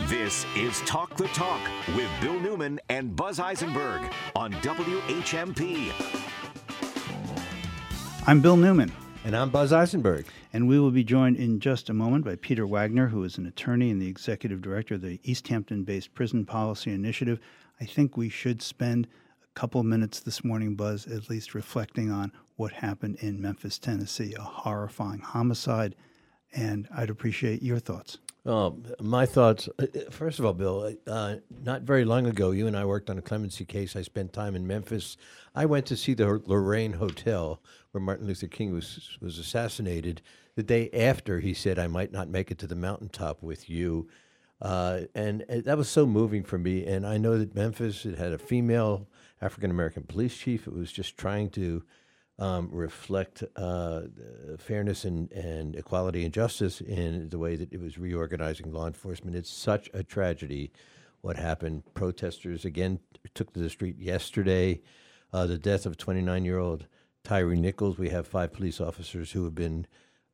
This is Talk the Talk with Bill Newman and Buzz Eisenberg on WHMP. I'm Bill Newman. And I'm Buzz Eisenberg. And we will be joined in just a moment by Peter Wagner, who is an attorney and the executive director of the Easthampton based Prison Policy Initiative. I think we should spend a couple minutes this morning, Buzz, at least reflecting on what happened in Memphis, Tennessee, a horrifying homicide. And I'd appreciate your thoughts. Oh, my thoughts. Uh, uh, first of all, Bill, uh, not very long ago, you and I worked on a clemency case. I spent time in Memphis. I went to see the Lorraine Hotel where Martin Luther King was was assassinated. The day after, he said, "I might not make it to the mountaintop with you," uh, and, and that was so moving for me. And I know that Memphis it had a female African American police chief. It was just trying to um, reflect uh, fairness and, and equality and justice in the way that it was reorganizing law enforcement. It's such a tragedy what happened. Protesters again took to the street yesterday. Uh, the death of 29 year old Tyree Nichols. We have five police officers who have been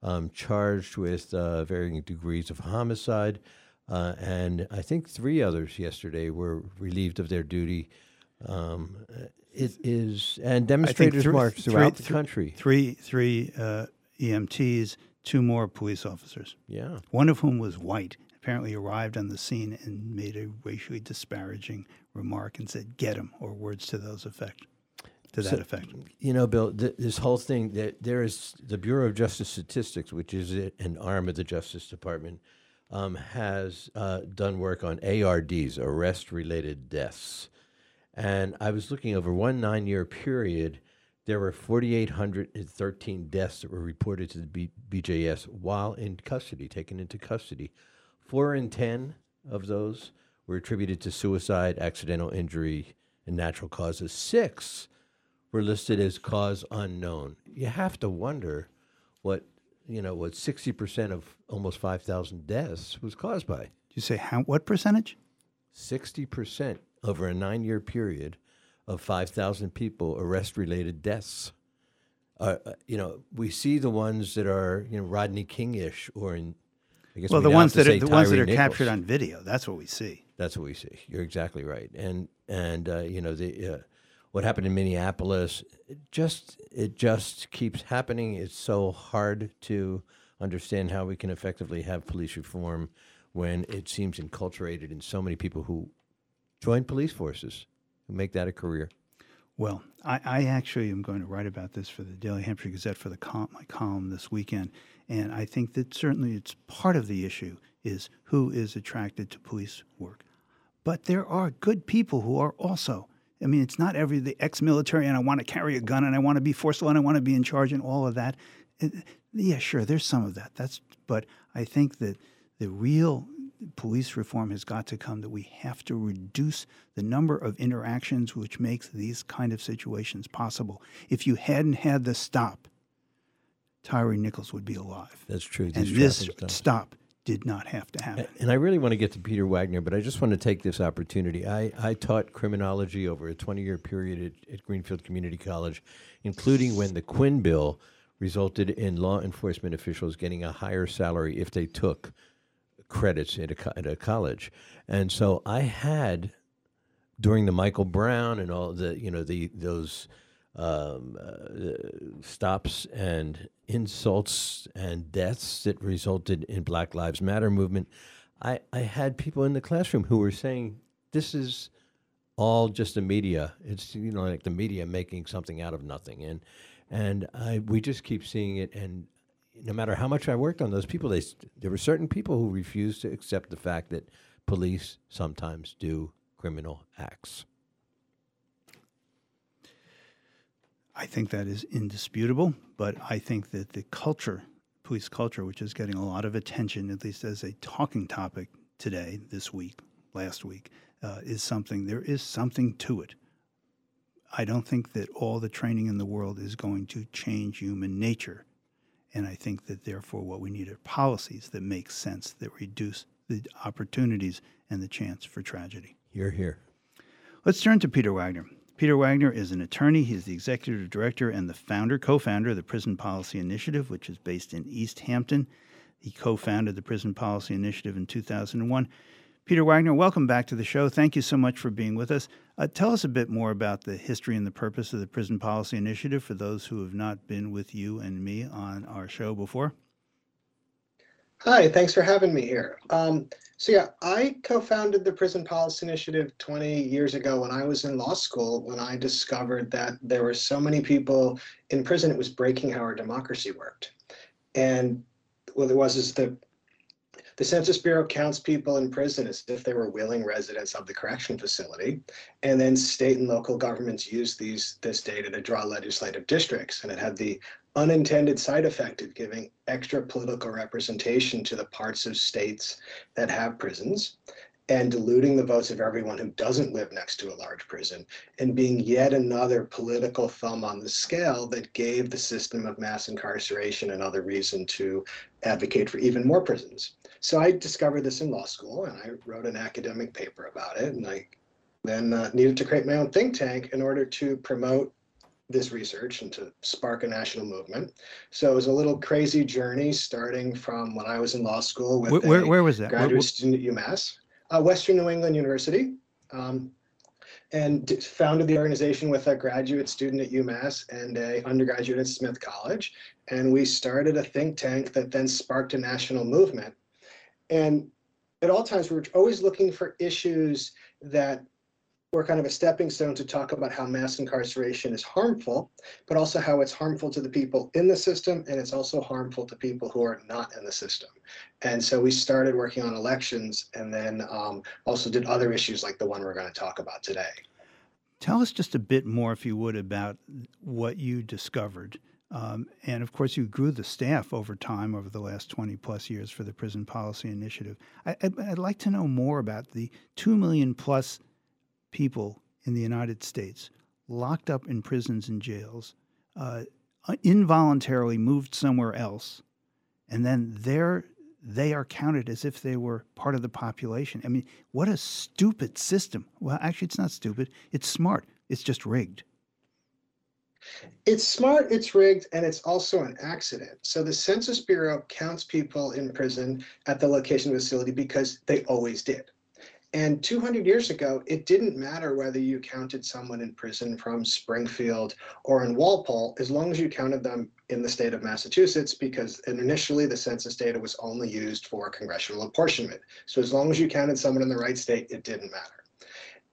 um, charged with uh, varying degrees of homicide. Uh, and I think three others yesterday were relieved of their duty. Um, it is, and demonstrators th- marched throughout th- the country. Three, three uh, EMTs, two more police officers. Yeah, one of whom was white. Apparently, arrived on the scene and made a racially disparaging remark and said, "Get him," or words to those effect. To that so, effect. You know, Bill, th- this whole thing that there is the Bureau of Justice Statistics, which is an arm of the Justice Department, um, has uh, done work on ARDs, arrest-related deaths and I was looking over one nine year period, there were 4,813 deaths that were reported to the B- BJS while in custody, taken into custody. Four in 10 of those were attributed to suicide, accidental injury, and natural causes. Six were listed as cause unknown. You have to wonder what, you know, what 60% of almost 5,000 deaths was caused by. Did you say how, what percentage? 60% over a nine year period of 5,000 people arrest related deaths. Uh, uh, you know, we see the ones that are, you know, Rodney King ish or in, I guess well, the ones that are, the ones that are captured on video. That's what we see. That's what we see. You're exactly right. And, and, uh, you know, the, uh, what happened in Minneapolis, it just, it just keeps happening. It's so hard to understand how we can effectively have police reform when it seems enculturated in so many people who join police forces and make that a career? Well, I, I, actually am going to write about this for the Daily Hampshire Gazette for the com- my column this weekend, and I think that certainly it's part of the issue is who is attracted to police work, but there are good people who are also. I mean, it's not every the ex-military and I want to carry a gun and I want to be forceful and I want to be in charge and all of that. It, yeah, sure, there's some of that. That's but I think that the real police reform has got to come that we have to reduce the number of interactions which makes these kind of situations possible. If you hadn't had the stop, Tyree Nichols would be alive. That's true. and this stop did not have to happen. And I really want to get to Peter Wagner, but I just want to take this opportunity. I, I taught criminology over a 20 year period at, at Greenfield Community College, including when the Quinn bill resulted in law enforcement officials getting a higher salary if they took credits at a, at a college, and so I had during the Michael Brown and all the you know the those um, uh, stops and insults and deaths that resulted in Black Lives Matter movement. I, I had people in the classroom who were saying this is all just the media. It's you know like the media making something out of nothing, and and I we just keep seeing it. And no matter how much I worked on those people, they there were certain people who refused to accept the fact that police sometimes do criminal acts. I think that is indisputable, but I think that the culture, police culture, which is getting a lot of attention, at least as a talking topic today, this week, last week, uh, is something, there is something to it. I don't think that all the training in the world is going to change human nature. And I think that therefore what we need are policies that make sense, that reduce the opportunities and the chance for tragedy. You're here. Let's turn to Peter Wagner. Peter Wagner is an attorney. He's the executive director and the founder, co founder of the Prison Policy Initiative, which is based in Easthampton. He co founded the Prison Policy Initiative in 2001. Peter Wagner, welcome back to the show. Thank you so much for being with us. Uh, tell us a bit more about the history and the purpose of the Prison Policy Initiative for those who have not been with you and me on our show before. Hi, thanks for having me here. Um, so yeah, I co-founded the Prison Policy Initiative 20 years ago when I was in law school, when I discovered that there were so many people in prison, it was breaking how our democracy worked. And what it was is the the Census Bureau counts people in prison as if they were willing residents of the correction facility. And then state and local governments use these this data to draw legislative districts. And it had the unintended side effect of giving extra political representation to the parts of states that have prisons and diluting the votes of everyone who doesn't live next to a large prison and being yet another political thumb on the scale that gave the system of mass incarceration another reason to advocate for even more prisons. So I discovered this in law school and I wrote an academic paper about it. And I then uh, needed to create my own think tank in order to promote this research and to spark a national movement. So it was a little crazy journey starting from when I was in law school with where, where, was that? graduate where, student at UMass, uh, Western New England University. Um, and founded the organization with a graduate student at UMass and a undergraduate at Smith College. And we started a think tank that then sparked a national movement and at all times, we were always looking for issues that were kind of a stepping stone to talk about how mass incarceration is harmful, but also how it's harmful to the people in the system and it's also harmful to people who are not in the system. And so we started working on elections and then um, also did other issues like the one we're going to talk about today. Tell us just a bit more, if you would, about what you discovered um, and of course, you grew the staff over time over the last 20 plus years for the Prison Policy Initiative. I, would like to know more about the 2 million plus people in the United States locked up in prisons and jails, uh, involuntarily moved somewhere else, and then they're, they are counted as if they were part of the population. I mean, what a stupid system. Well, actually, it's not stupid, it's smart, it's just rigged. It's smart, it's rigged, and it's also an accident. So the Census Bureau counts people in prison at the location of the facility because they always did. And 200 years ago, it didn't matter whether you counted someone in prison from Springfield or in Walpole, as long as you counted them in the state of Massachusetts, because initially the census data was only used for congressional apportionment. So as long as you counted someone in the right state, it didn't matter.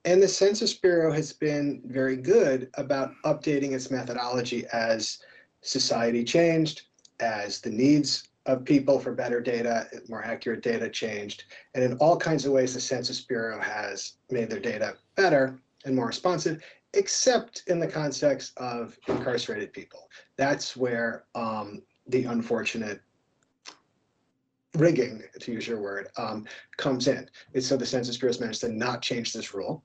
And the Census Bureau has been very good about updating its methodology as society changed, as the needs of people for better data, more accurate data changed. And in all kinds of ways, the Census Bureau has made their data better and more responsive, except in the context of incarcerated people. That's where um, the unfortunate rigging, to use your word, um, comes in. And so the Census Bureau has managed to not change this rule.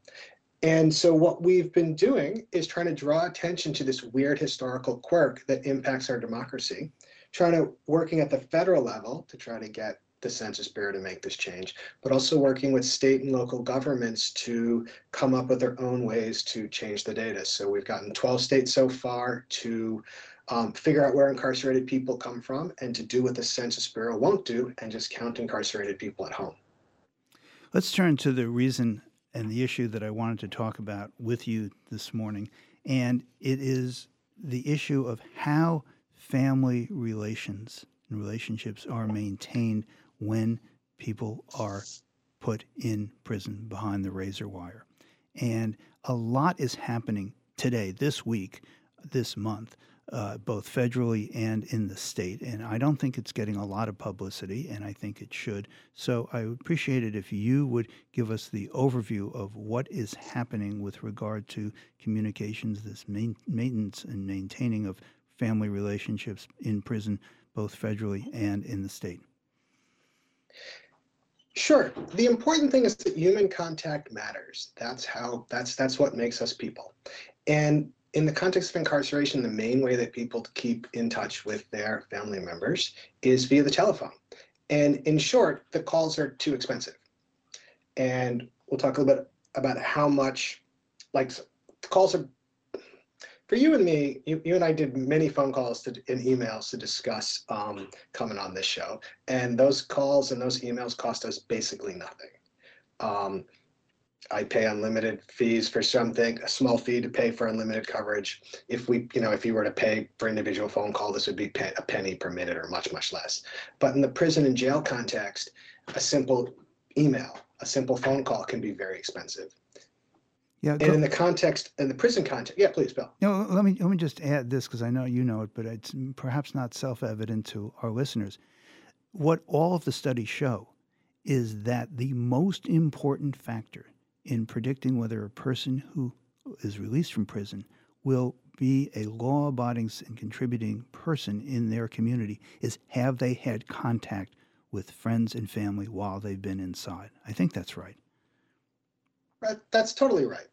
And so what we've been doing is trying to draw attention to this weird historical quirk that impacts our democracy, trying to working at the federal level to try to get the Census Bureau to make this change, but also working with state and local governments to come up with their own ways to change the data. So we've gotten 12 states so far to um, figure out where incarcerated people come from and to do what the Census Bureau won't do and just count incarcerated people at home. Let's turn to the reason and the issue that I wanted to talk about with you this morning. And it is the issue of how family relations and relationships are maintained when people are put in prison behind the razor wire. And a lot is happening today, this week, this month, uh, both federally and in the state. And I don't think it's getting a lot of publicity, and I think it should. So I would appreciate it if you would give us the overview of what is happening with regard to communications, this main, maintenance and maintaining of family relationships in prison, both federally and in the state. Sure. The important thing is that human contact matters. That's how that's that's what makes us people. And in the context of incarceration, the main way that people keep in touch with their family members is via the telephone. And in short, the calls are too expensive. And we'll talk a little bit about how much, like, the calls are, for you and me, you, you and I did many phone calls to, and emails to discuss um, coming on this show. And those calls and those emails cost us basically nothing. Um, I pay unlimited fees for something, a small fee to pay for unlimited coverage. If we, you know, if you were to pay for individual phone call, this would be pe- a penny per minute or much, much less. But in the prison and jail context, a simple email, a simple phone call can be very expensive. Yeah, And go- in the context, in the prison context, yeah, please, Bill. No, let me let me just add this because I know you know it, but it's perhaps not self-evident to our listeners. What all of the studies show is that the most important factor in predicting whether a person who is released from prison will be a law-abiding and contributing person in their community is have they had contact with friends and family while they've been inside. I think that's right. Right, that's totally right.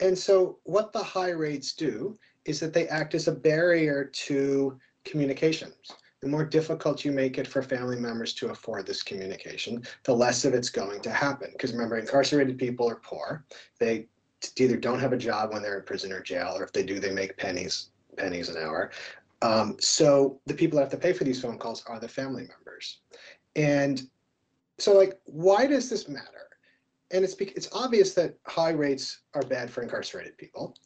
And so what the high rates do is that they act as a barrier to communications. The more difficult you make it for family members to afford this communication, the less of it's going to happen. Because remember, incarcerated people are poor. They either don't have a job when they're in prison or jail, or if they do, they make pennies pennies an hour. Um, so the people that have to pay for these phone calls are the family members. And so, like, why does this matter? and it's it's obvious that high rates are bad for incarcerated people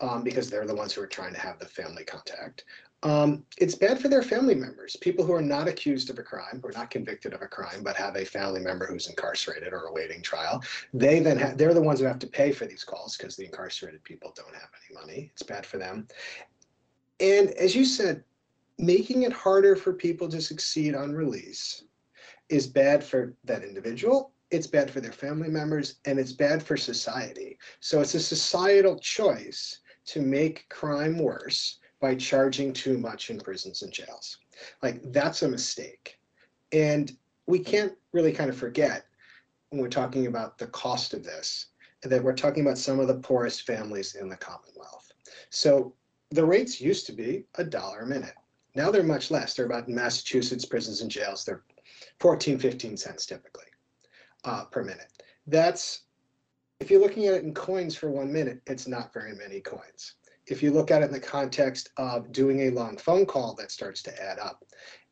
um, because they're the ones who are trying to have the family contact. Um, it's bad for their family members, people who are not accused of a crime, or not convicted of a crime, but have a family member who's incarcerated or awaiting trial. They then have, they're the ones who have to pay for these calls because the incarcerated people don't have any money. It's bad for them. And as you said, making it harder for people to succeed on release is bad for that individual it's bad for their family members and it's bad for society. So it's a societal choice to make crime worse by charging too much in prisons and jails. Like that's a mistake. And we can't really kind of forget when we're talking about the cost of this that we're talking about some of the poorest families in the Commonwealth. So the rates used to be a dollar a minute. Now they're much less. They're about in Massachusetts prisons and jails, they're 14, 15 cents typically uh, per minute. That's, if you're looking at it in coins for one minute, it's not very many coins. If you look at it in the context of doing a long phone call, that starts to add up.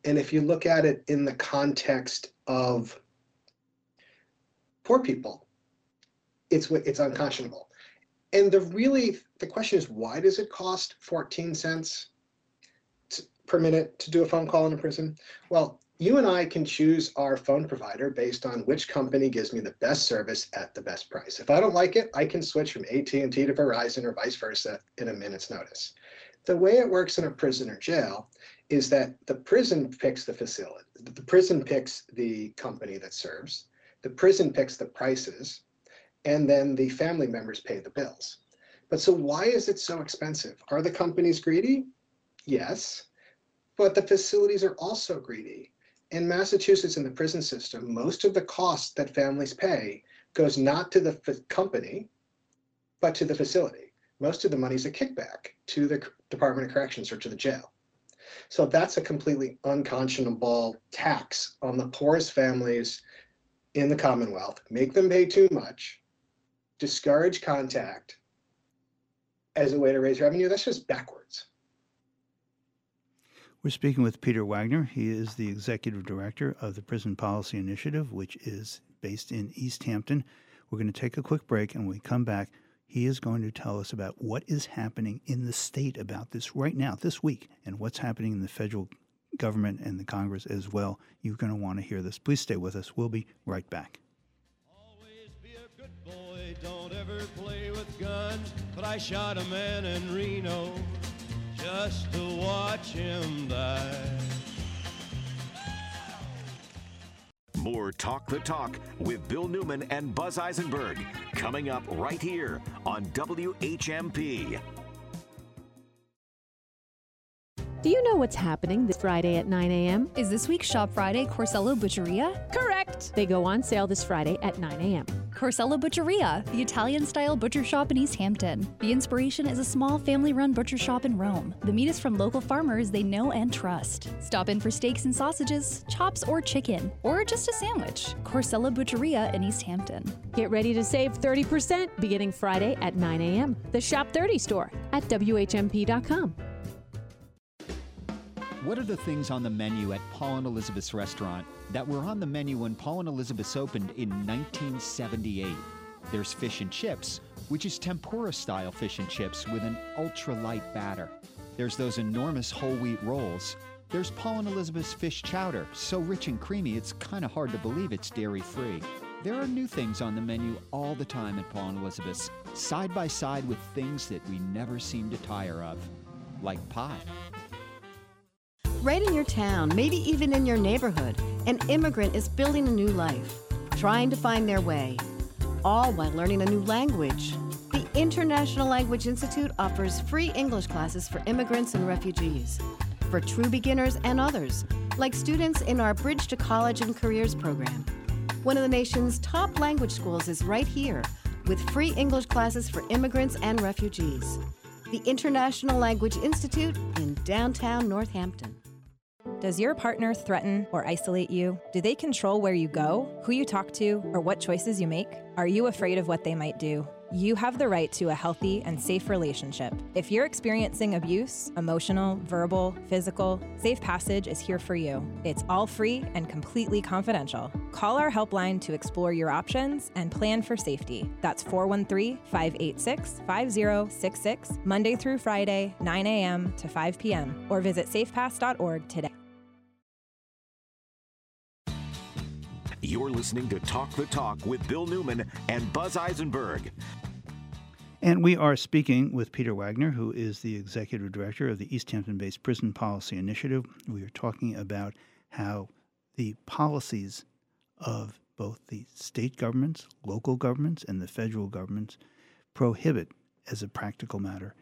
And if you look at it in the context of poor people, it's it's unconscionable. And the really the question is why does it cost 14 cents per minute to do a phone call in a prison? Well, you and I can choose our phone provider based on which company gives me the best service at the best price. If I don't like it, I can switch from AT&T to Verizon or vice versa in a minute's notice. The way it works in a prison or jail is that the prison picks the facility. The prison picks the company that serves. The prison picks the prices, and then the family members pay the bills. But so why is it so expensive? Are the companies greedy? Yes. But the facilities are also greedy in Massachusetts in the prison system, most of the cost that families pay goes not to the company, but to the facility. Most of the money is a kickback to the Department of Corrections or to the jail. So that's a completely unconscionable tax on the poorest families in the Commonwealth. Make them pay too much, discourage contact as a way to raise revenue. That's just backwards. We're speaking with Peter Wagner. He is the executive director of the Prison Policy Initiative, which is based in Easthampton. We're going to take a quick break, and when we come back, he is going to tell us about what is happening in the state about this right now, this week, and what's happening in the federal government and the Congress as well. You're going to want to hear this. Please stay with us. We'll be right back. Always be a good boy, don't ever play with guns. But I shot a man in Reno just to watch him die. More Talk the Talk with Bill Newman and Buzz Eisenberg coming up right here on WHMP. Do you know what's happening this Friday at 9 a.m.? Is this week's Shop Friday Corsello Butcheria? Correct. They go on sale this Friday at 9 a.m. Corsello Butcheria, the Italian style butcher shop in Easthampton. The inspiration is a small family run butcher shop in Rome. The meat is from local farmers they know and trust. Stop in for steaks and sausages, chops or chicken, or just a sandwich. Corsello Butcheria in Easthampton. Get ready to save 30% beginning Friday at 9 a.m. The Shop 30 store at WHMP.com. What are the things on the menu at Paul and Elizabeth's restaurant that were on the menu when Paul and Elizabeth's opened in 1978? There's fish and chips, which is tempura style fish and chips with an ultra light batter. There's those enormous whole wheat rolls. There's Paul and Elizabeth's fish chowder, so rich and creamy it's kind of hard to believe it's dairy free. There are new things on the menu all the time at Paul and Elizabeth's, side by side with things that we never seem to tire of, like pie. Right in your town, maybe even in your neighborhood, an immigrant is building a new life, trying to find their way, all while learning a new language. The International Language Institute offers free English classes for immigrants and refugees, for true beginners and others, like students in our Bridge to College and Careers program. One of the nation's top language schools is right here, with free English classes for immigrants and refugees. The International Language Institute in downtown Northampton. Does your partner threaten or isolate you? Do they control where you go, who you talk to, or what choices you make? Are you afraid of what they might do? You have the right to a healthy and safe relationship. If you're experiencing abuse, emotional, verbal, physical, Safe Passage is here for you. It's all free and completely confidential. Call our helpline to explore your options and plan for safety. That's 413 586 5066, Monday through Friday, 9 a.m. to 5 p.m., or visit safepass.org today. You're listening to Talk the Talk with Bill Newman and Buzz Eisenberg. And we are speaking with Peter Wagner, who is the executive director of the Easthampton based Prison Policy Initiative. We are talking about how the policies of both the state governments, local governments, and the federal governments prohibit, as a practical matter,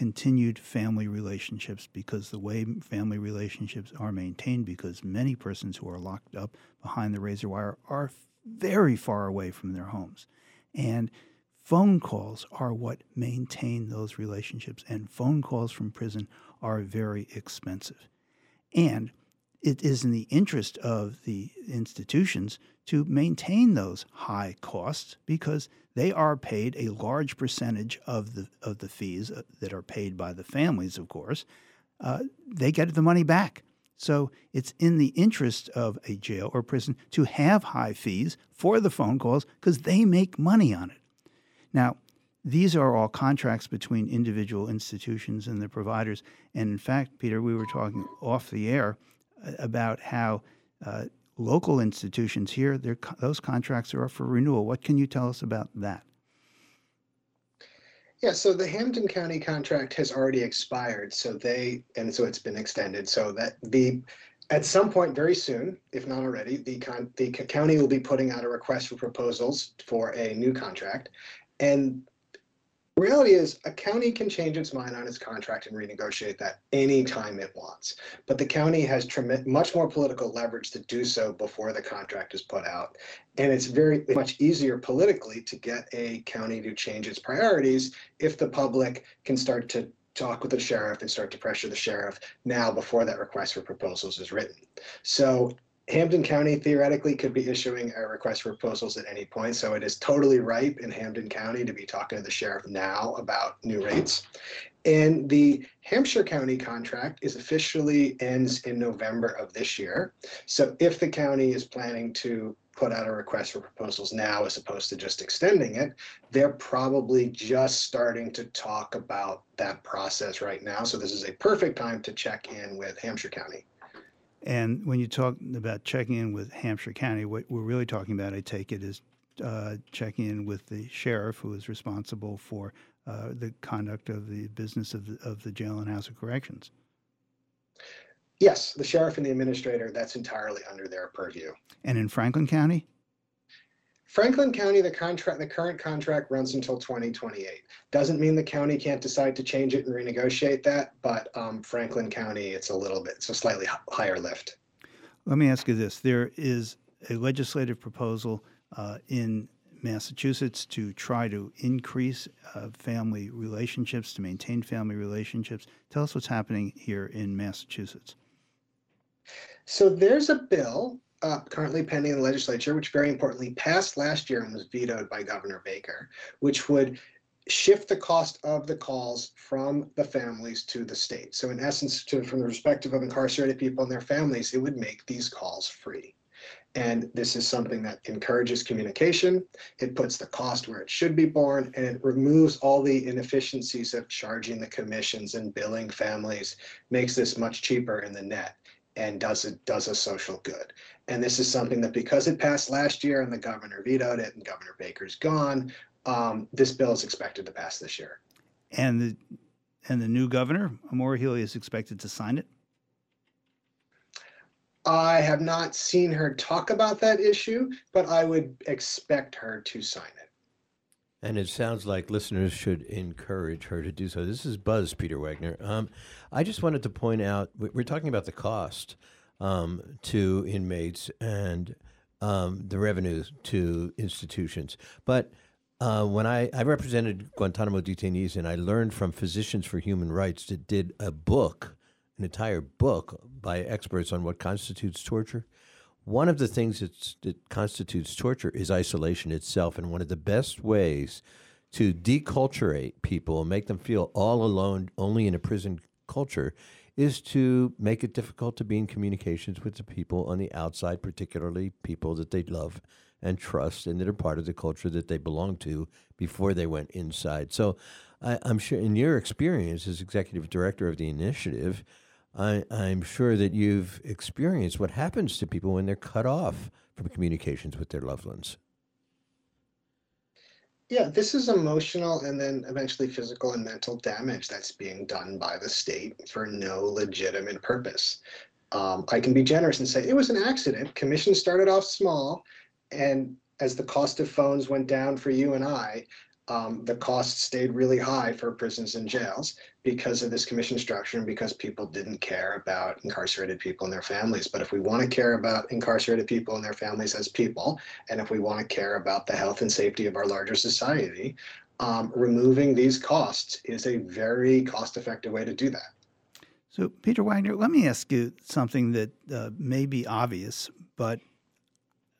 continued family relationships because the way family relationships are maintained, because many persons who are locked up behind the razor wire are very far away from their homes. And phone calls are what maintain those relationships, and phone calls from prison are very expensive. And it is in the interest of the institutions to maintain those high costs because they are paid a large percentage of the of the fees uh, that are paid by the families, of course. Uh, they get the money back. So it's in the interest of a jail or prison to have high fees for the phone calls because they make money on it. Now, these are all contracts between individual institutions and the providers. And in fact, Peter, we were talking off the air about how uh, local institutions here, those contracts are up for renewal. What can you tell us about that? Yeah, so the Hampden County contract has already expired, so they and so it's been extended. So that the at some point very soon, if not already, the con, the county will be putting out a request for proposals for a new contract, and reality is a county can change its mind on its contract and renegotiate that anytime it wants. But the county has much more political leverage to do so before the contract is put out. And it's very much easier politically to get a county to change its priorities if the public can start to talk with the sheriff and start to pressure the sheriff now before that request for proposals is written. So Hampden County theoretically could be issuing a request for proposals at any point, so it is totally ripe in Hampden County to be talking to the sheriff now about new rates. And the Hampshire County contract is officially ends in November of this year. So if the county is planning to put out a request for proposals now as opposed to just extending it, they're probably just starting to talk about that process right now. So this is a perfect time to check in with Hampshire County. And when you talk about checking in with Hampshire County, what we're really talking about, I take it, is uh, checking in with the sheriff who is responsible for uh, the conduct of the business of the, of the jail and house of corrections. Yes, the sheriff and the administrator, that's entirely under their purview. And in Franklin County? Franklin County, the contract, the current contract runs until 2028. Doesn't mean the county can't decide to change it and renegotiate that, but um, Franklin County, it's a little bit, it's a slightly higher lift. Let me ask you this: There is a legislative proposal uh, in Massachusetts to try to increase uh, family relationships, to maintain family relationships. Tell us what's happening here in Massachusetts. So there's a bill uh, currently pending in the legislature, which very importantly passed last year and was vetoed by Governor Baker, which would shift the cost of the calls from the families to the state. So in essence, to, from the perspective of incarcerated people and their families, it would make these calls free. And this is something that encourages communication. It puts the cost where it should be borne, and it removes all the inefficiencies of charging the commissions and billing families, makes this much cheaper in the net and does it does a social good. And this is something that because it passed last year and the governor vetoed it and Governor Baker's gone, um, this bill is expected to pass this year. And the and the new governor, Maura Healey, is expected to sign it. I have not seen her talk about that issue, but I would expect her to sign it. And it sounds like listeners should encourage her to do so. This is Buzz, Peter Wagner. Um, I just wanted to point out we're talking about the cost um, to inmates and um, the revenue to institutions. But uh, when I, I represented Guantanamo detainees and I learned from Physicians for Human Rights that did a book an entire book by experts on what constitutes torture. One of the things that constitutes torture is isolation itself, and one of the best ways to deculturate people and make them feel all alone, only in a prison culture, is to make it difficult to be in communications with the people on the outside, particularly people that they love and trust and that are part of the culture that they belong to before they went inside. So I, am sure, in your experience as executive director of the initiative, I, I'm sure that you've experienced what happens to people when they're cut off from communications with their loved ones. Yeah, this is emotional and then eventually physical and mental damage that's being done by the state for no legitimate purpose. Um, I can be generous and say it was an accident. Commission started off small, and as the cost of phones went down for you and I, um, the costs stayed really high for prisons and jails because of this commission structure and because people didn't care about incarcerated people and their families. But if we want to care about incarcerated people and their families as people, and if we want to care about the health and safety of our larger society, um, removing these costs is a very cost effective way to do that. So, Peter Wagner, let me ask you something that uh, may be obvious, but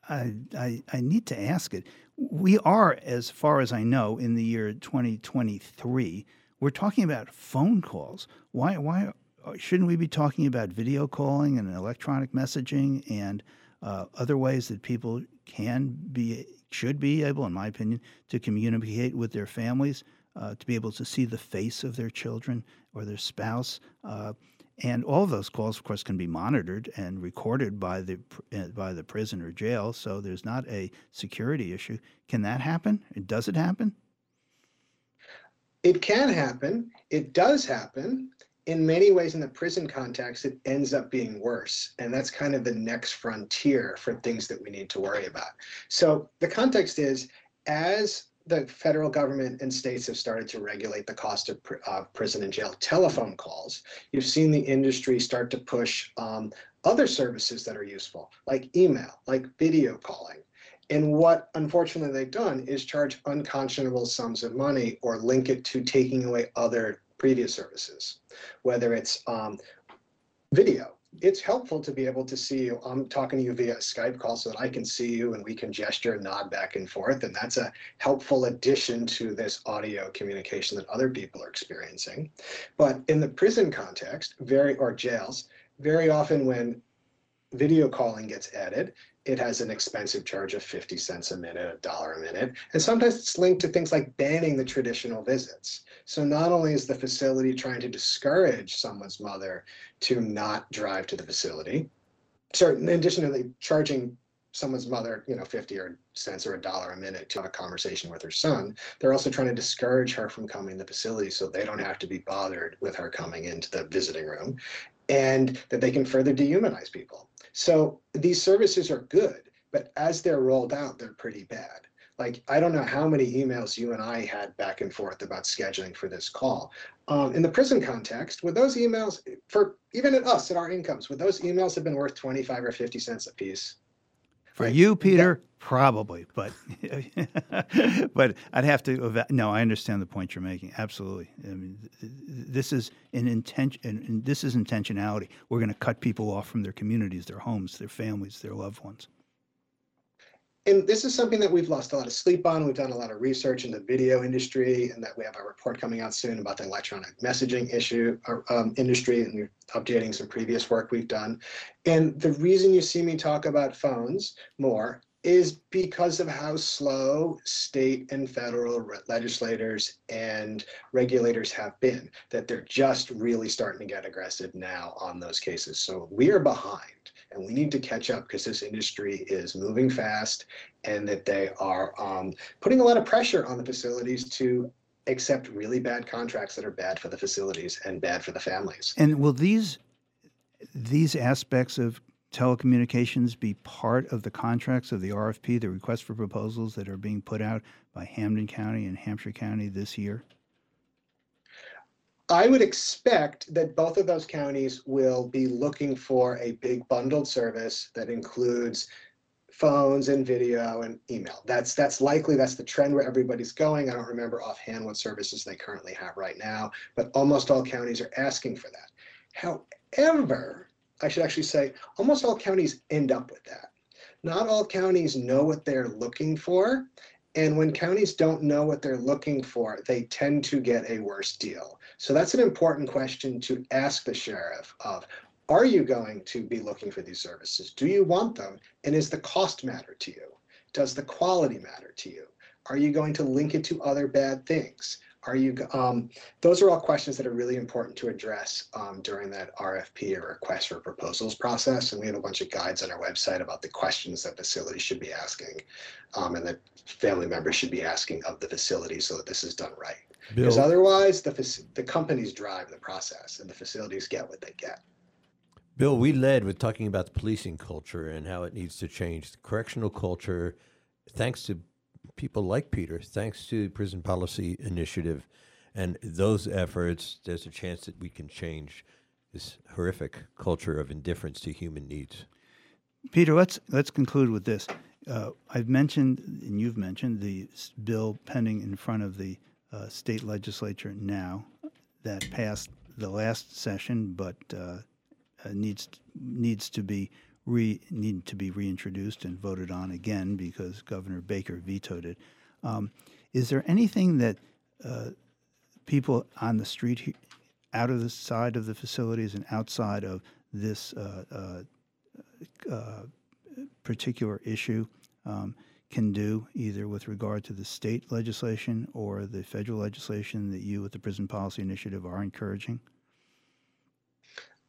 I, I, I need to ask it we are, as far as I know, in the year 2023. We're talking about phone calls. Why? Why shouldn't we be talking about video calling and electronic messaging and uh, other ways that people can be, should be able, in my opinion, to communicate with their families, uh, to be able to see the face of their children or their spouse. Uh, and all of those calls, of course, can be monitored and recorded by the uh, by the prison or jail. So there's not a security issue. Can that happen? Does it happen? It can happen. It does happen. In many ways, in the prison context, it ends up being worse. And that's kind of the next frontier for things that we need to worry about. So the context is as the federal government and states have started to regulate the cost of uh, prison and jail telephone calls. You've seen the industry start to push um, other services that are useful, like email, like video calling. And what unfortunately they've done is charge unconscionable sums of money or link it to taking away other previous services, whether it's um, video it's helpful to be able to see you. I'm talking to you via Skype call so that I can see you and we can gesture and nod back and forth. And that's a helpful addition to this audio communication that other people are experiencing. But in the prison context, very or jails, very often when video calling gets added, it has an expensive charge of 50 cents a minute, a dollar a minute. And sometimes it's linked to things like banning the traditional visits. So not only is the facility trying to discourage someone's mother to not drive to the facility, so in addition to charging someone's mother, you know, 50 or cents or a dollar a minute to have a conversation with her son, they're also trying to discourage her from coming to the facility so they don't have to be bothered with her coming into the visiting room and that they can further dehumanize people. So these services are good, but as they're rolled out, they're pretty bad. Like, I don't know how many emails you and I had back and forth about scheduling for this call. Um, in the prison context, would those emails, for even at us at our incomes, would those emails have been worth 25 or 50 cents a piece? For you, Peter, probably, but but I'd have to. Eva- No, I understand the point you're making. Absolutely. I mean, this is an intention. and This is intentionality. We're going to cut people off from their communities, their homes, their families, their loved ones. And this is something that we've lost a lot of sleep on. We've done a lot of research in the video industry, and that we have a report coming out soon about the electronic messaging issue um, industry, and we're updating some previous work we've done. And the reason you see me talk about phones more is because of how slow state and federal legislators and regulators have been, that they're just really starting to get aggressive now on those cases. So we are behind and we need to catch up because this industry is moving fast and that they are um, putting a lot of pressure on the facilities to accept really bad contracts that are bad for the facilities and bad for the families. And will these these aspects of telecommunications be part of the contracts of the RFP, the request for proposals that are being put out by Hampden County and Hampshire County this year? I would expect that both of those counties will be looking for a big bundled service that includes phones and video and email. That's that's likely that's the trend where everybody's going. I don't remember offhand what services they currently have right now, but almost all counties are asking for that. However, I should actually say almost all counties end up with that. Not all counties know what they're looking for. And when counties don't know what they're looking for, they tend to get a worse deal. So that's an important question to ask the sheriff of, are you going to be looking for these services? Do you want them? And is the cost matter to you? Does the quality matter to you? Are you going to link it to other bad things? Are you, um, those are all questions that are really important to address um, during that RFP or request for proposals process. And we have a bunch of guides on our website about the questions that facilities should be asking um, and that family members should be asking of the facility so that this is done right. Because otherwise, the, the companies drive the process and the facilities get what they get. Bill, we led with talking about the policing culture and how it needs to change. The correctional culture, thanks to people like Peter, thanks to the Prison Policy Initiative and those efforts, there's a chance that we can change this horrific culture of indifference to human needs. Peter, let's let's conclude with this. Uh, I've mentioned, and you've mentioned, the bill pending in front of the uh, state legislature now that passed the last session, but uh, uh needs needs to be re, need to be reintroduced and voted on again because Governor Baker vetoed it. Um, is there anything that uh, people on the street, out of the side of the facilities and outside of this uh, uh, uh particular issue, um, can do, either with regard to the state legislation or the federal legislation that you, with the Prison Policy Initiative, are encouraging?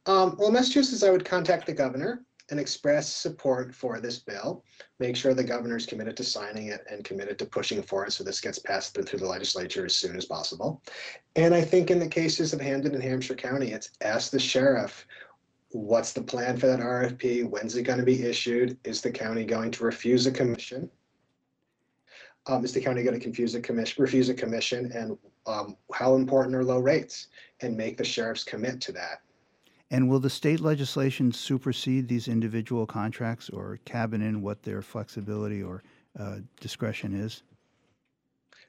Um, well, Massachusetts, I would contact the governor and express support for this bill. Make sure the governor is committed to signing it and committed to pushing for it so this gets passed through, the legislature as soon as possible. And I think in the cases of Hampden and Hampshire County, it's ask the sheriff what's the plan for that RFP? When's it going to be issued? Is the county going to refuse a commission? Um, is the county going to confuse a commission, refuse a commission, and um, how important are low rates? And make the sheriffs commit to that. And will the state legislation supersede these individual contracts or cabin in what their flexibility or uh, discretion is?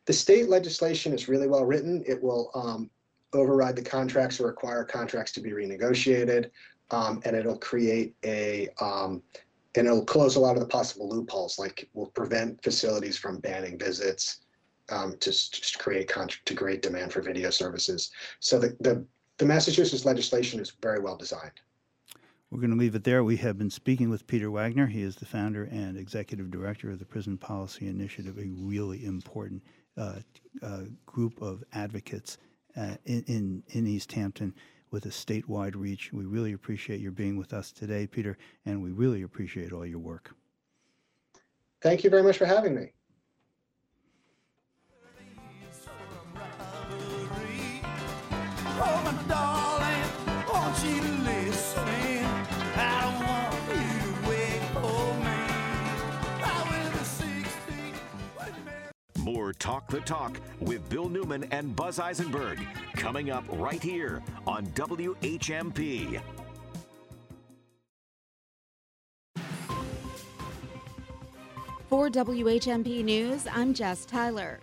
The state legislation is really well written. It will um, override the contracts or require contracts to be renegotiated, um, and it'll create a um, and it'll close a lot of the possible loopholes, like will prevent facilities from banning visits um, to, create to create demand for video services. So the, the the Massachusetts legislation is very well designed. We're going to leave it there. We have been speaking with Peter Wagner. He is the founder and executive director of the Prison Policy Initiative, a really important uh, uh, group of advocates uh, in, in, in Easthampton with a statewide reach. We really appreciate your being with us today, Peter, and we really appreciate all your work. Thank you very much for having me. Talk the Talk with Bill Newman and Buzz Eisenberg coming up right here on WHMP. For WHMP News, I'm Jess Tyler.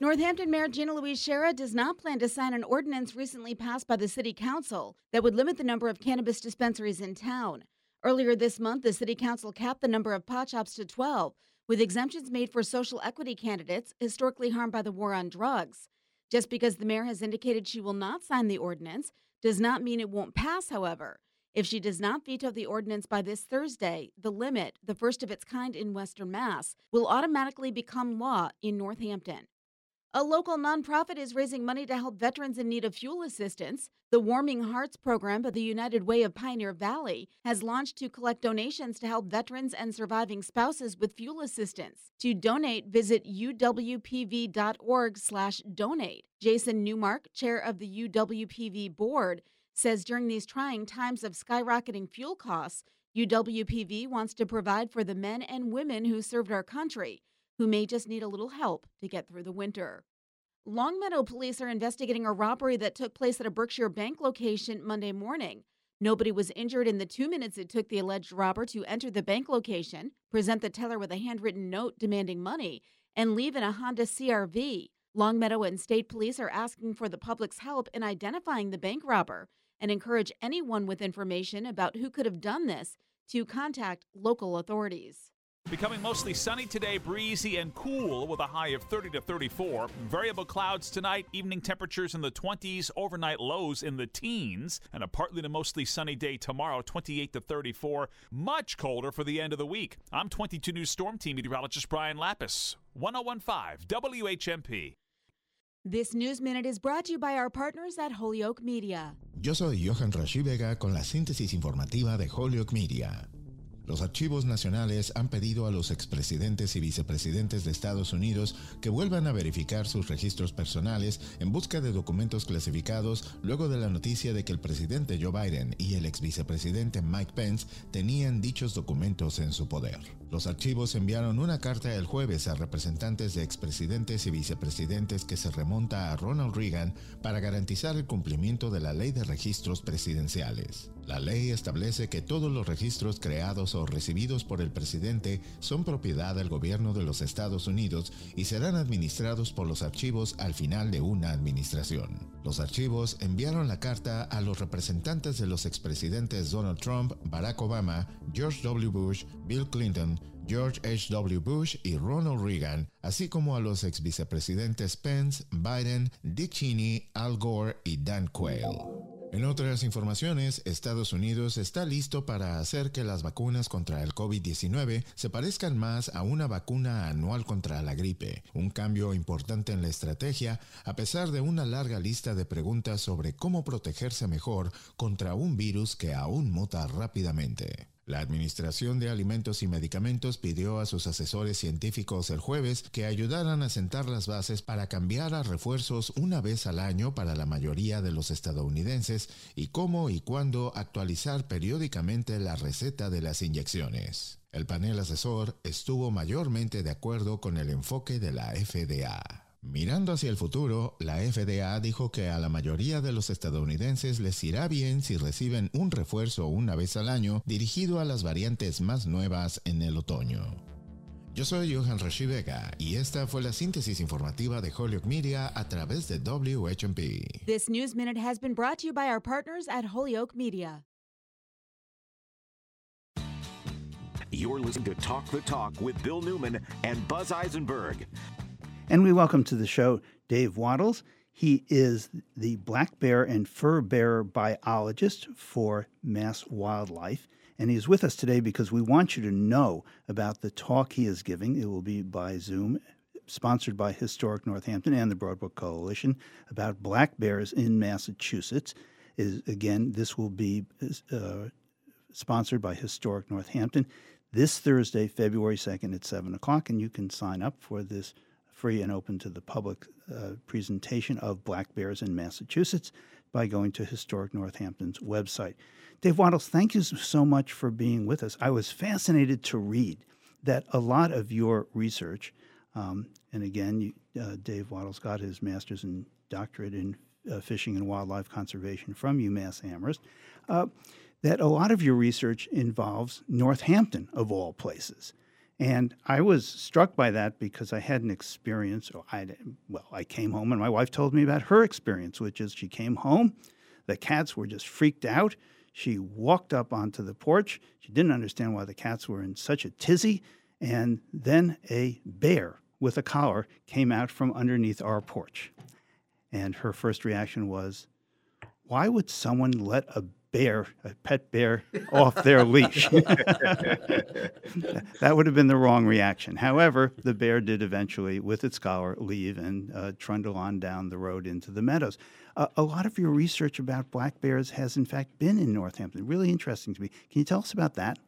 Northampton Mayor Gina Louise Sciarra does not plan to sign an ordinance recently passed by the City Council that would limit the number of cannabis dispensaries in town. Earlier this month, the City Council capped the number of pot shops to 12, with exemptions made for social equity candidates historically harmed by the war on drugs. Just because the mayor has indicated she will not sign the ordinance does not mean it won't pass, however. If she does not veto the ordinance by this Thursday, the limit, the first of its kind in Western Mass, will automatically become law in Northampton. A local nonprofit is raising money to help veterans in need of fuel assistance. The Warming Hearts program of the United Way of Pioneer Valley has launched to collect donations to help veterans and surviving spouses with fuel assistance. To donate, visit uwpv.org/donate. Jason Newmark, chair of the UWPV board, says during these trying times of skyrocketing fuel costs, UWPV wants to provide for the men and women who served our country who may just need a little help to get through the winter. Longmeadow police are investigating a robbery that took place at a Berkshire Bank location Monday morning. Nobody was injured in the two minutes it took the alleged robber to enter the bank location, present the teller with a handwritten note demanding money, and leave in a Honda CRV. Longmeadow and state police are asking for the public's help in identifying the bank robber and encourage anyone with information about who could have done this to contact local authorities. Becoming mostly sunny today, breezy and cool with a high of 30 to 34. Variable clouds tonight, evening temperatures in the 20s, overnight lows in the teens, and a partly to mostly sunny day tomorrow, 28 to 34. Much colder for the end of the week. I'm 22 News Storm Team meteorologist Brian Lapis, 1015 WHMP. This News Minute is brought to you by our partners at Holyoke Media. Yo soy Johan Rashi Vega con la síntesis informativa de Holyoke Media. Los archivos nacionales han pedido a los expresidentes y vicepresidentes de Estados Unidos que vuelvan a verificar sus registros personales en busca de documentos clasificados luego de la noticia de que el presidente Joe Biden y el exvicepresidente Mike Pence tenían dichos documentos en su poder. Los archivos enviaron una carta el jueves a representantes de expresidentes y vicepresidentes que se remonta a Ronald Reagan para garantizar el cumplimiento de la ley de registros presidenciales. La ley establece que todos los registros creados o recibidos por el presidente son propiedad del gobierno de los Estados Unidos y serán administrados por los archivos al final de una administración. Los archivos enviaron la carta a los representantes de los expresidentes Donald Trump, Barack Obama, George W. Bush, Bill Clinton, George H.W. Bush y Ronald Reagan, así como a los ex vicepresidentes Pence, Biden, Dick Cheney, Al Gore y Dan Quayle. En otras informaciones, Estados Unidos está listo para hacer que las vacunas contra el COVID-19 se parezcan más a una vacuna anual contra la gripe, un cambio importante en la estrategia a pesar de una larga lista de preguntas sobre cómo protegerse mejor contra un virus que aún muta rápidamente. La Administración de Alimentos y Medicamentos pidió a sus asesores científicos el jueves que ayudaran a sentar las bases para cambiar a refuerzos una vez al año para la mayoría de los estadounidenses y cómo y cuándo actualizar periódicamente la receta de las inyecciones. El panel asesor estuvo mayormente de acuerdo con el enfoque de la FDA. Mirando hacia el futuro, la FDA dijo que a la mayoría de los estadounidenses les irá bien si reciben un refuerzo una vez al año dirigido a las variantes más nuevas en el otoño. Yo soy Johan Rashi Vega y esta fue la síntesis informativa de Holyoke Media a través de WHMP. This News Minute has been brought to you by our partners at Holyoke Media. You're listening to Talk the Talk with Bill Newman and Buzz Eisenberg. And we welcome to the show Dave Wattles. He is the black bear and fur bearer biologist for Mass Wildlife. And he's with us today because we want you to know about the talk he is giving. It will be by Zoom, sponsored by Historic Northampton and the Broadbrook Coalition, about black bears in Massachusetts. Is again, this will be uh, sponsored by Historic Northampton this Thursday, February 2nd at 7 o'clock, and you can sign up for this free and open to the public uh, presentation of black bears in Massachusetts by going to Historic Northampton's website. Dave Wattles, thank you so much for being with us. I was fascinated to read that a lot of your research, um, and again, you, uh, Dave Wattles got his master's and doctorate in uh, fishing and wildlife conservation from UMass Amherst, uh, that a lot of your research involves Northampton, of all places. And I was struck by that because I had an experience. I, well, I came home and my wife told me about her experience, which is she came home, the cats were just freaked out. She walked up onto the porch. She didn't understand why the cats were in such a tizzy. And then a bear with a collar came out from underneath our porch. And her first reaction was, Why would someone let a bear, a pet bear, off their leash? that would have been the wrong reaction. However, the bear did eventually, with its collar, leave and uh, trundle on down the road into the meadows. Uh, a lot of your research about black bears has, in fact, been in Northampton. Really interesting to me. Can you tell us about that?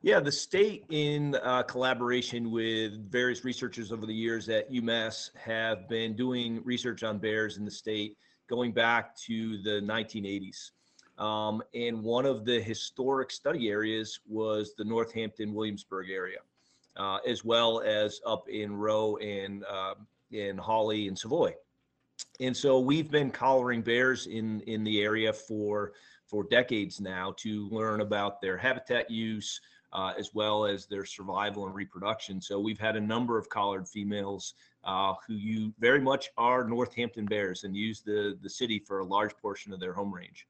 Yeah, the state, in uh, collaboration with various researchers over the years at UMass, have been doing research on bears in the state going back to the 1980s. Um, and one of the historic study areas was the Northampton Williamsburg area, uh, as well as up in Rowe and uh, in Hawley and Savoy. And so we've been collaring bears in in the area for for decades now to learn about their habitat use, uh, as well as their survival and reproduction. So we've had a number of collared females uh, who you very much are Northampton Bears and use the the city for a large portion of their home range.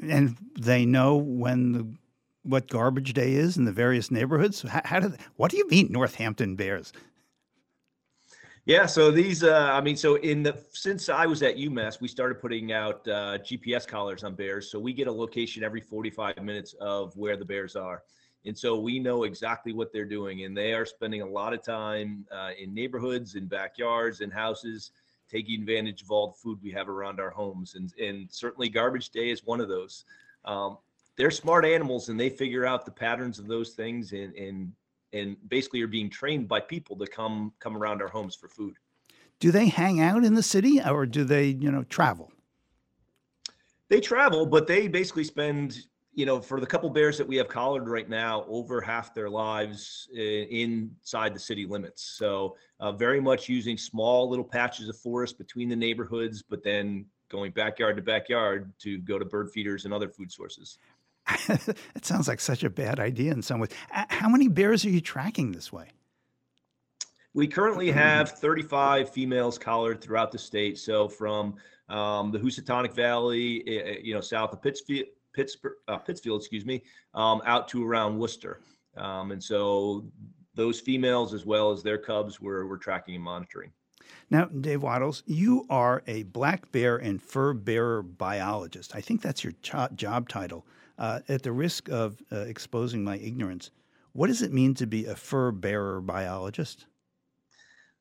And they know when the what garbage day is in the various neighborhoods. How, how do they, what do you mean Northampton Bears? Yeah, so these, uh, I mean, so in the since I was at UMass, we started putting out uh, GPS collars on bears. So we get a location every 45 minutes of where the bears are, and so we know exactly what they're doing. And they are spending a lot of time uh, in neighborhoods, in backyards, in houses, taking advantage of all the food we have around our homes. And and certainly garbage day is one of those. Um, they're smart animals, and they figure out the patterns of those things and and and basically are being trained by people to come come around our homes for food. Do they hang out in the city or do they, you know, travel? They travel, but they basically spend, you know, for the couple bears that we have collared right now, over half their lives inside the city limits. So uh, very much using small little patches of forest between the neighborhoods, but then going backyard to backyard to go to bird feeders and other food sources. it sounds like such a bad idea in some ways. How many bears are you tracking this way? We currently have 35 females collared throughout the state. So from um, the Housatonic Valley, eh, eh, you know, south of Pittsfield, Pittsburgh, uh, Pittsfield, excuse me, um, out to around Worcester. Um, and so those females, as well as their cubs, we're, we're tracking and monitoring. Now, Dave Wattles, you are a black bear and fur bearer biologist. I think that's your job title. Uh, at the risk of uh, exposing my ignorance, what does it mean to be a fur bearer biologist?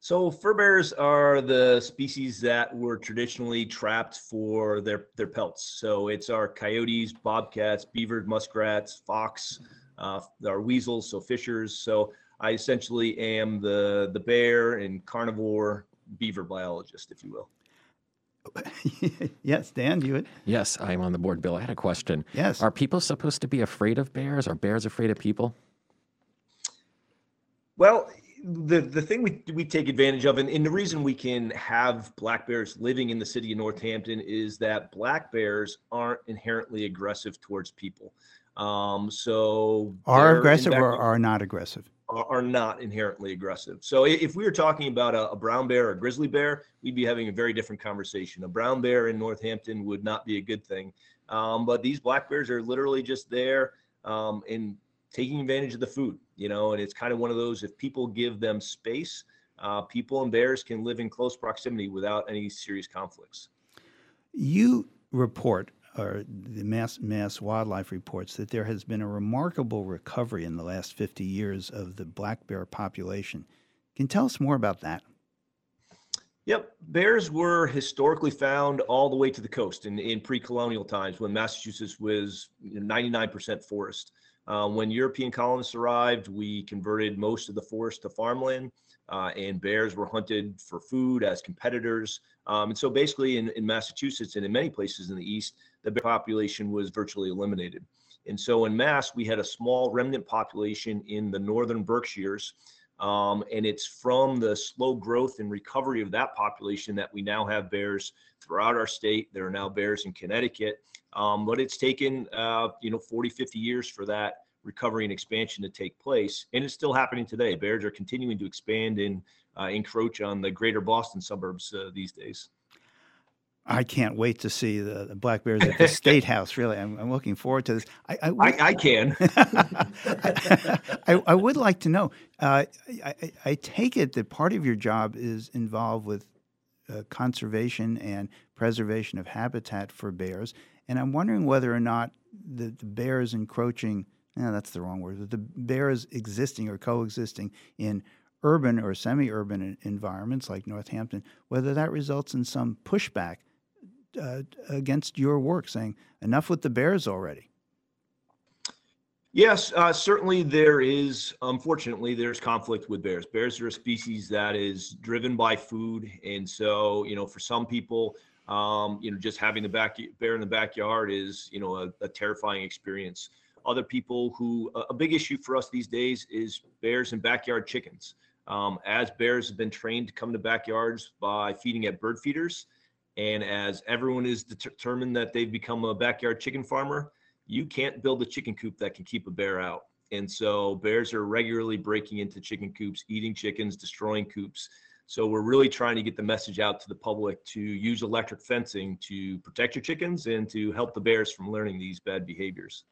So fur bears are the species that were traditionally trapped for their, their pelts. So it's our coyotes, bobcats, beavers, muskrats, fox, uh, our weasels, so fishers. So I essentially am the the bear and carnivore beaver biologist, if you will. yes, Dan, you would. Yes, I'm on the board, Bill. I had a question. Yes. Are people supposed to be afraid of bears? Are bears afraid of people? Well, the the thing we we take advantage of, and, and the reason we can have black bears living in the city of Northampton is that black bears aren't inherently aggressive towards people. Um, so are aggressive or are not aggressive? are, not inherently aggressive. So if we were talking about a, a, brown bear or a grizzly bear, we'd be having a very different conversation. A brown bear in Northampton would not be a good thing. Um, but these black bears are literally just there um, and taking advantage of the food, you know, and it's kind of one of those, if people give them space, uh, people and bears can live in close proximity without any serious conflicts. You report or the Mass, Mass Wildlife reports that there has been a remarkable recovery in the last 50 years of the black bear population. Can you tell us more about that? Yep. Bears were historically found all the way to the coast in, in pre colonial times when Massachusetts was 99% forest. Uh, when European colonists arrived, we converted most of the forest to farmland, uh, and bears were hunted for food as competitors. Um, and so, basically, in, in Massachusetts and in many places in the East, the bear population was virtually eliminated. And so, in Mass, we had a small remnant population in the northern Berkshires. Um, and it's from the slow growth and recovery of that population that we now have bears throughout our state. There are now bears in Connecticut. Um, but it's taken, uh, you know, 40, 50 years for that recovery and expansion to take place. And it's still happening today. Bears are continuing to expand and uh, encroach on the greater Boston suburbs uh, these days. I can't wait to see the, the black bears at the state house. Really, I'm, I'm looking forward to this. I, I, I, I can. I, I, would like to know. Uh, I, I, take it that part of your job is involved with uh, conservation and preservation of habitat for bears, and I'm wondering whether or not the, the bears encroaching. No, that's the wrong word. The bears existing or coexisting in urban or semi-urban environments like Northampton, whether that results in some pushback uh, against your work, saying enough with the bears already. Yes, uh, certainly there is. Unfortunately, there's conflict with bears. Bears are a species that is driven by food, and so you know, for some people, um, you know, just having the back bear in the backyard is you know a, a terrifying experience. Other people who a big issue for us these days is bears and backyard chickens. Um, as bears have been trained to come to backyards by feeding at bird feeders, and as everyone is determined that they've become a backyard chicken farmer, you can't build a chicken coop that can keep a bear out. And so bears are regularly breaking into chicken coops, eating chickens, destroying coops. So we're really trying to get the message out to the public to use electric fencing to protect your chickens and to help the bears from learning these bad behaviors.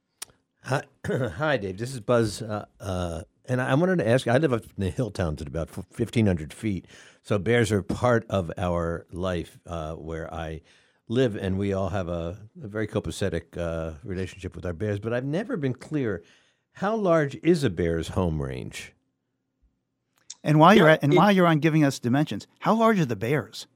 Hi, Hi Dave. This is Buzz. Uh, uh, and I wanted to ask I live up in the hill towns at about 1,500 feet. So bears are part of our life uh, where I live, and we all have a, a very copacetic uh, relationship with our bears. But I've never been clear how large is a bear's home range? And while you're at, and it, while you're on giving us dimensions, how large are the bears?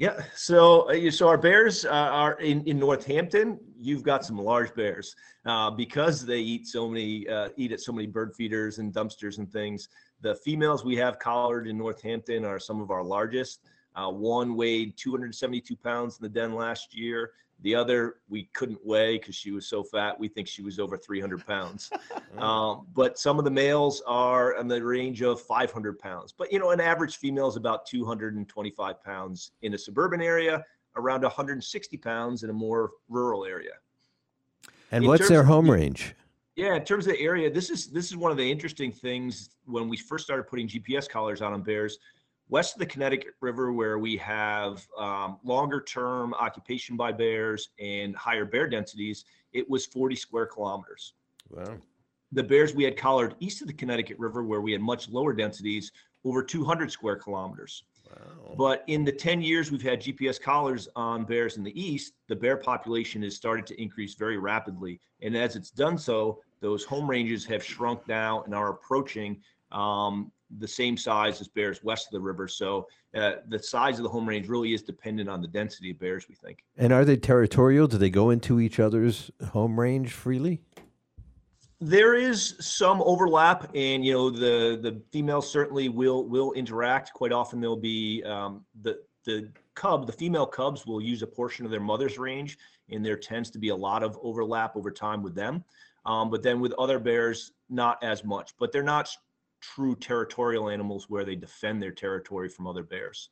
Yeah, so uh, so our bears uh, are in, in Northampton. You've got some large bears uh, because they eat so many uh, eat at so many bird feeders and dumpsters and things. The females we have collared in Northampton are some of our largest. Uh, one weighed 272 pounds in the den last year. The other we couldn't weigh because she was so fat. We think she was over 300 pounds. um, but some of the males are in the range of 500 pounds. But you know, an average female is about 225 pounds in a suburban area, around 160 pounds in a more rural area. And in what's their home of, range? Yeah, in terms of the area, this is this is one of the interesting things when we first started putting GPS collars out on bears. West of the Connecticut River, where we have um, longer term occupation by bears and higher bear densities, it was 40 square kilometers. Wow. The bears we had collared east of the Connecticut River, where we had much lower densities, over 200 square kilometers. Wow. But in the 10 years we've had GPS collars on bears in the east, the bear population has started to increase very rapidly. And as it's done so, those home ranges have shrunk now and are approaching um, the same size as bears west of the river. So uh, the size of the home range really is dependent on the density of bears, we think. And are they territorial? Do they go into each other's home range freely? There is some overlap, and you know the the females certainly will will interact. Quite often, there'll be um, the the cub, the female cubs will use a portion of their mother's range, and there tends to be a lot of overlap over time with them. Um, but then with other bears, not as much. But they're not true territorial animals where they defend their territory from other bears.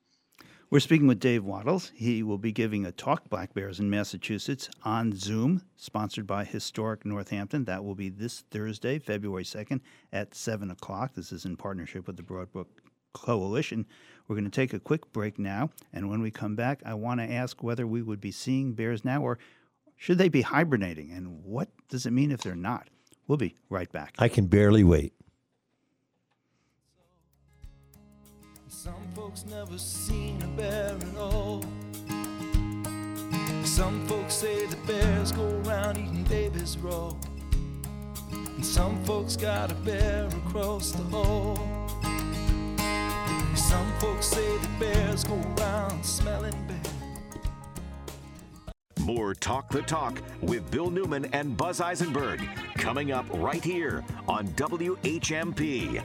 We're speaking with Dave Wattles. He will be giving a talk Black Bears in Massachusetts on Zoom, sponsored by Historic Northampton. That will be this Thursday, February 2nd at 7 o'clock. This is in partnership with the Broadbrook Coalition. We're going to take a quick break now, and when we come back, I want to ask whether we would be seeing bears now or should they be hibernating, and what does it mean if they're not? We'll be right back. I can barely wait. Some folks never seen a bear at all. Some folks say the bears go around eating babies raw. And some folks got a bear across the hall. Some folks say the bears go around smelling bad. More Talk the Talk with Bill Newman and Buzz Eisenberg coming up right here on WHMP.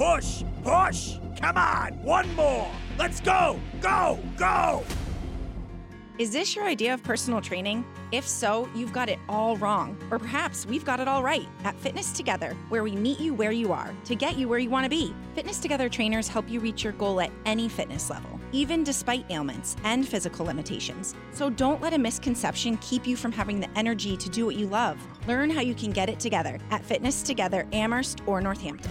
Push! Push! Come on, one more. Let's go, go, go. Is this your idea of personal training? If so, you've got it all wrong. Or perhaps we've got it all right at Fitness Together, where we meet you where you are to get you where you want to be. Fitness Together trainers help you reach your goal at any fitness level, even despite ailments and physical limitations. So don't let a misconception keep you from having the energy to do what you love. Learn how you can get it together at Fitness Together Amherst or Northampton.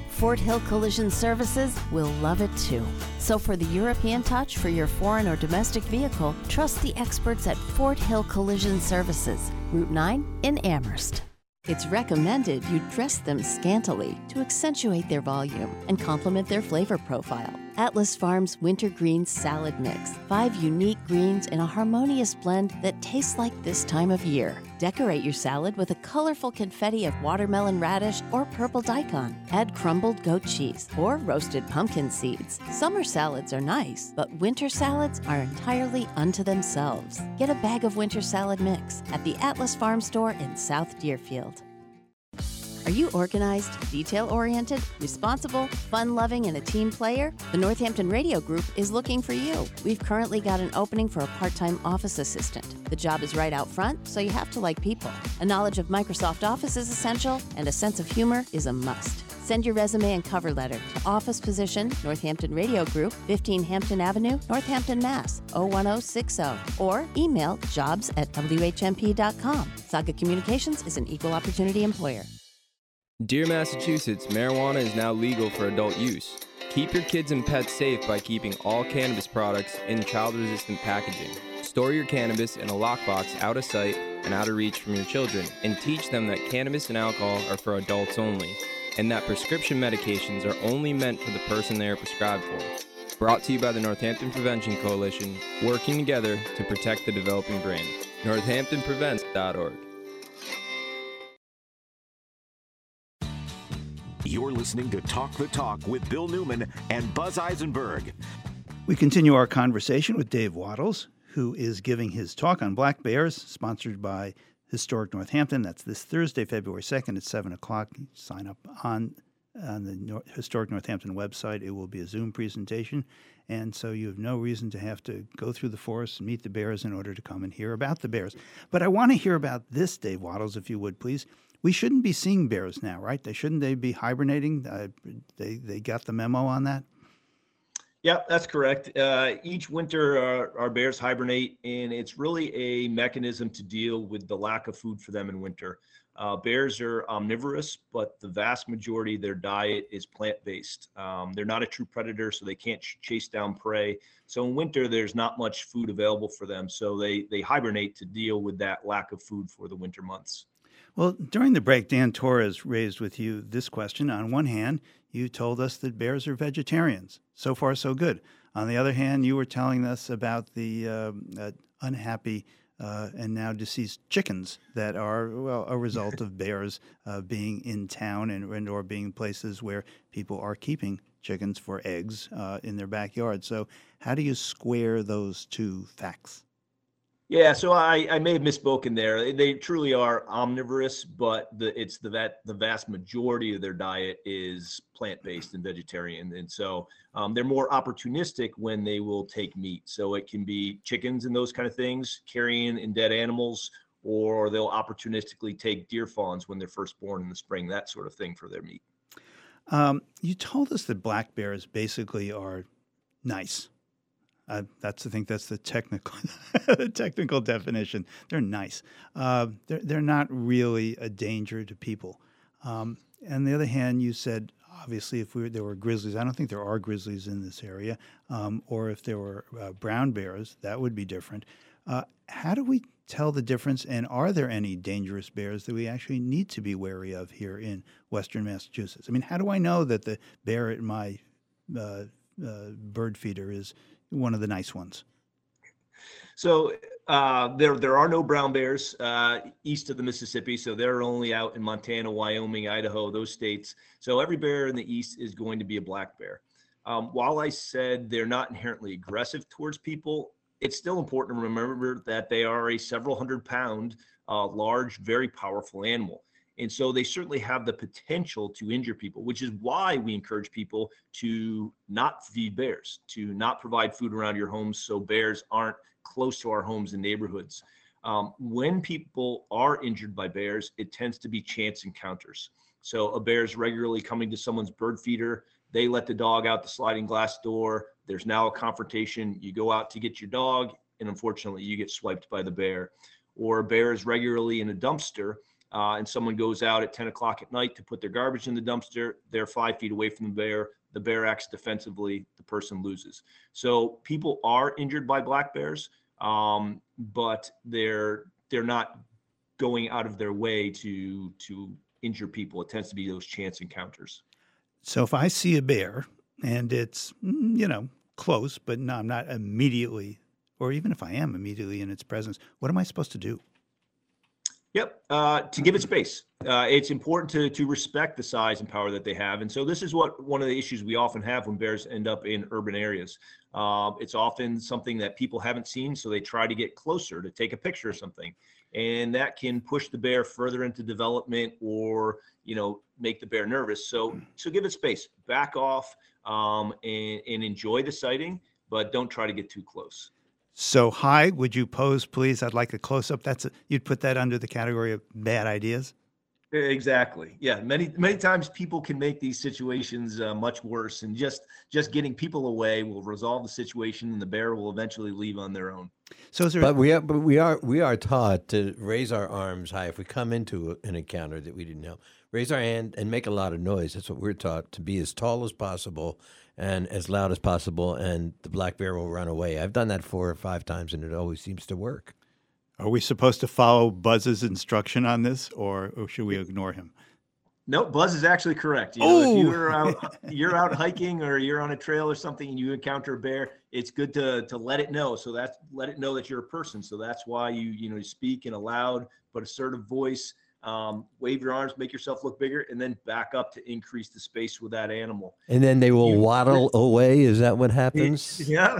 Fort Hill Collision Services will love it too. So for the European touch for your foreign or domestic vehicle, trust the experts at Fort Hill Collision Services, Route 9 in Amherst. It's recommended you dress them scantily to accentuate their volume and complement their flavor profile. Atlas Farms Winter Greens Salad Mix. Five unique greens in a harmonious blend that tastes like this time of year. Decorate your salad with a colorful confetti of watermelon radish or purple daikon. Add crumbled goat cheese or roasted pumpkin seeds. Summer salads are nice, but winter salads are entirely unto themselves. Get a bag of winter salad mix at the Atlas Farm store in South Deerfield. Are you organized, detail oriented, responsible, fun loving, and a team player? The Northampton Radio Group is looking for you. We've currently got an opening for a part time office assistant. The job is right out front, so you have to like people. A knowledge of Microsoft Office is essential, and a sense of humor is a must. Send your resume and cover letter to Office Position, Northampton Radio Group, 15 Hampton Avenue, Northampton, Mass. 01060, or email jobs at WHMP.com. Saga Communications is an equal opportunity employer. Dear Massachusetts, marijuana is now legal for adult use. Keep your kids and pets safe by keeping all cannabis products in child resistant packaging. Store your cannabis in a lockbox out of sight and out of reach from your children, and teach them that cannabis and alcohol are for adults only, and that prescription medications are only meant for the person they are prescribed for. Brought to you by the Northampton Prevention Coalition, working together to protect the developing brain. NorthamptonPrevents.org. You're listening to Talk the Talk with Bill Newman and Buzz Eisenberg. We continue our conversation with Dave Wattles, who is giving his talk on black bears, sponsored by Historic Northampton. That's this Thursday, February 2nd at 7 o'clock. Sign up on, on the Historic Northampton website. It will be a Zoom presentation. And so you have no reason to have to go through the forest and meet the bears in order to come and hear about the bears. But I want to hear about this, Dave Wattles, if you would, please. We shouldn't be seeing bears now, right? They shouldn't they be hibernating? Uh, they they got the memo on that. Yeah, that's correct. Uh, each winter, uh, our bears hibernate, and it's really a mechanism to deal with the lack of food for them in winter. Uh, bears are omnivorous, but the vast majority of their diet is plant-based. Um, they're not a true predator, so they can't ch- chase down prey. So in winter, there's not much food available for them, so they they hibernate to deal with that lack of food for the winter months. Well, during the break, Dan Torres raised with you this question. On one hand, you told us that bears are vegetarians. So far, so good. On the other hand, you were telling us about the uh, uh, unhappy uh, and now deceased chickens that are well a result of bears uh, being in town and, and or being places where people are keeping chickens for eggs uh, in their backyard. So, how do you square those two facts? Yeah, so I, I may have misspoken there. They truly are omnivorous, but the it's the that the vast majority of their diet is plant based and vegetarian, and so um, they're more opportunistic when they will take meat. So it can be chickens and those kind of things, carrying in dead animals, or they'll opportunistically take deer fawns when they're first born in the spring, that sort of thing for their meat. Um, you told us that black bears basically are nice. Uh, that's I think that's the technical the technical definition. They're nice. Uh, they're they're not really a danger to people. Um, on the other hand, you said obviously if we were, there were grizzlies, I don't think there are grizzlies in this area, um, or if there were uh, brown bears, that would be different. Uh, how do we tell the difference? And are there any dangerous bears that we actually need to be wary of here in Western Massachusetts? I mean, how do I know that the bear at my uh, uh, bird feeder is one of the nice ones. So Uh, there, there are no brown bears uh, east of the Mississippi, so they're only out in Montana, Wyoming, Idaho, those states. So every bear in the east is going to be a black bear. Um, while I said they're not inherently aggressive towards people, it's still important to remember that they are a several hundred pound, uh, large, very powerful animal. And so they certainly have the potential to injure people, which is why we encourage people to not feed bears, to not provide food around your homes so bears aren't close to our homes and neighborhoods. Um, when people are injured by bears, it tends to be chance encounters. So a bear is regularly coming to someone's bird feeder. They let the dog out the sliding glass door. There's now a confrontation. You go out to get your dog, and unfortunately, you get swiped by the bear. Or a bear is regularly in a dumpster, uh, and someone goes out at 10 o'clock at night to put their garbage in the dumpster. They're five feet away from the bear. The bear acts defensively. The person loses. So people are injured by black bears, um, but they're they're not going out of their way to to injure people. It tends to be those chance encounters. So if I see a bear and it's, mm, you know, close, but no, I'm not immediately, or even if I am immediately in its presence, what am I supposed to do? Yep, uh, to give it space. Uh, it's important to to respect the size and power that they have, and so this is what one of the issues we often have when bears end up in urban areas. Uh, it's often something that people haven't seen, so they try to get closer to take a picture of something, and that can push the bear further into development or you know make the bear nervous. So so give it space, back off, um, and, and enjoy the sighting, but don't try to get too close. So, hi, would you pose, please? I'd like a close up. That's a, you'd put that under the category of bad ideas. Exactly. Yeah. Many many times people can make these situations uh, much worse, and just just getting people away will resolve the situation, and the bear will eventually leave on their own. So, is there? But we are, but we are, we are taught to raise our arms high if we come into an encounter that we didn't know. Raise our hand and make a lot of noise. That's what we're taught to be as tall as possible and as loud as possible, and the black bear will run away. I've done that four or five times, and it always seems to work. Are we supposed to follow Buzz's instruction on this, or, or should we ignore him? No, Buzz is actually correct. You know, if you're oh! out, you're out hiking or you're on a trail or something and you encounter a bear, it's good to to let it know. So that's let it know that you're a person. So that's why you you know you speak in a loud but assertive voice. Um, wave your arms, make yourself look bigger, and then back up to increase the space with that animal. And then they will waddle away. Is that what happens? Yeah,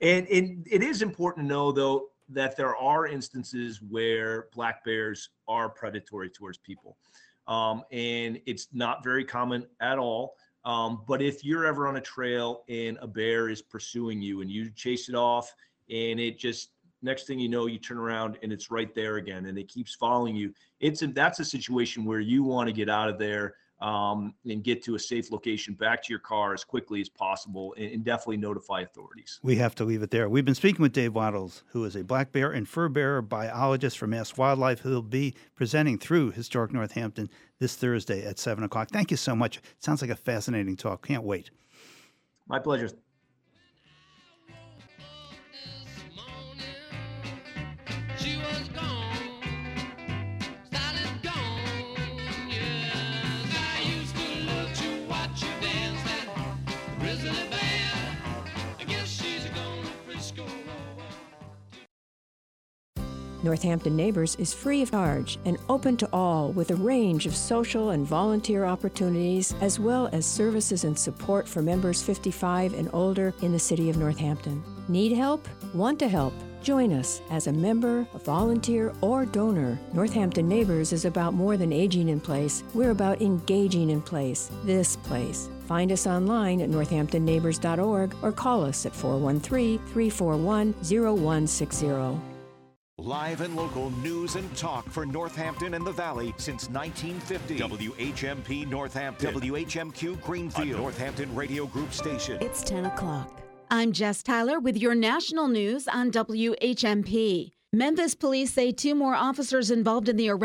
and and it is important to know though that there are instances where black bears are predatory towards people. Um, and it's not very common at all. Um, but if you're ever on a trail and a bear is pursuing you and you chase it off and it just next thing you know you turn around and it's right there again and it keeps following you it's a, that's a situation where you want to get out of there um, and get to a safe location back to your car as quickly as possible and, and, definitely notify authorities. We have to leave it there. We've been speaking with Dave Wattles, who is a black bear and fur bearer biologist for Mass Wildlife, who'll be presenting through Historic Northampton this Thursday at 7 o'clock. Thank you so much. Sounds like a fascinating talk. Can't wait. My pleasure. Northampton Neighbors is free of charge and open to all with a range of social and volunteer opportunities, as well as services and support for members 55 and older in the city of Northampton. Need help? Want to help? Join us as a member, a volunteer, or donor. Northampton Neighbors is about more than aging in place, we're about engaging in place, this place. Find us online at northamptonneighbors.org or call us at 413 341 0160. Live and local news and talk for Northampton and the Valley since 1950. WHMP Northampton. WHMQ Greenfield. A Northampton Radio Group station. It's 10 o'clock. I'm Jess Tyler with your national news on WHMP. Memphis police say two more officers involved in the arrest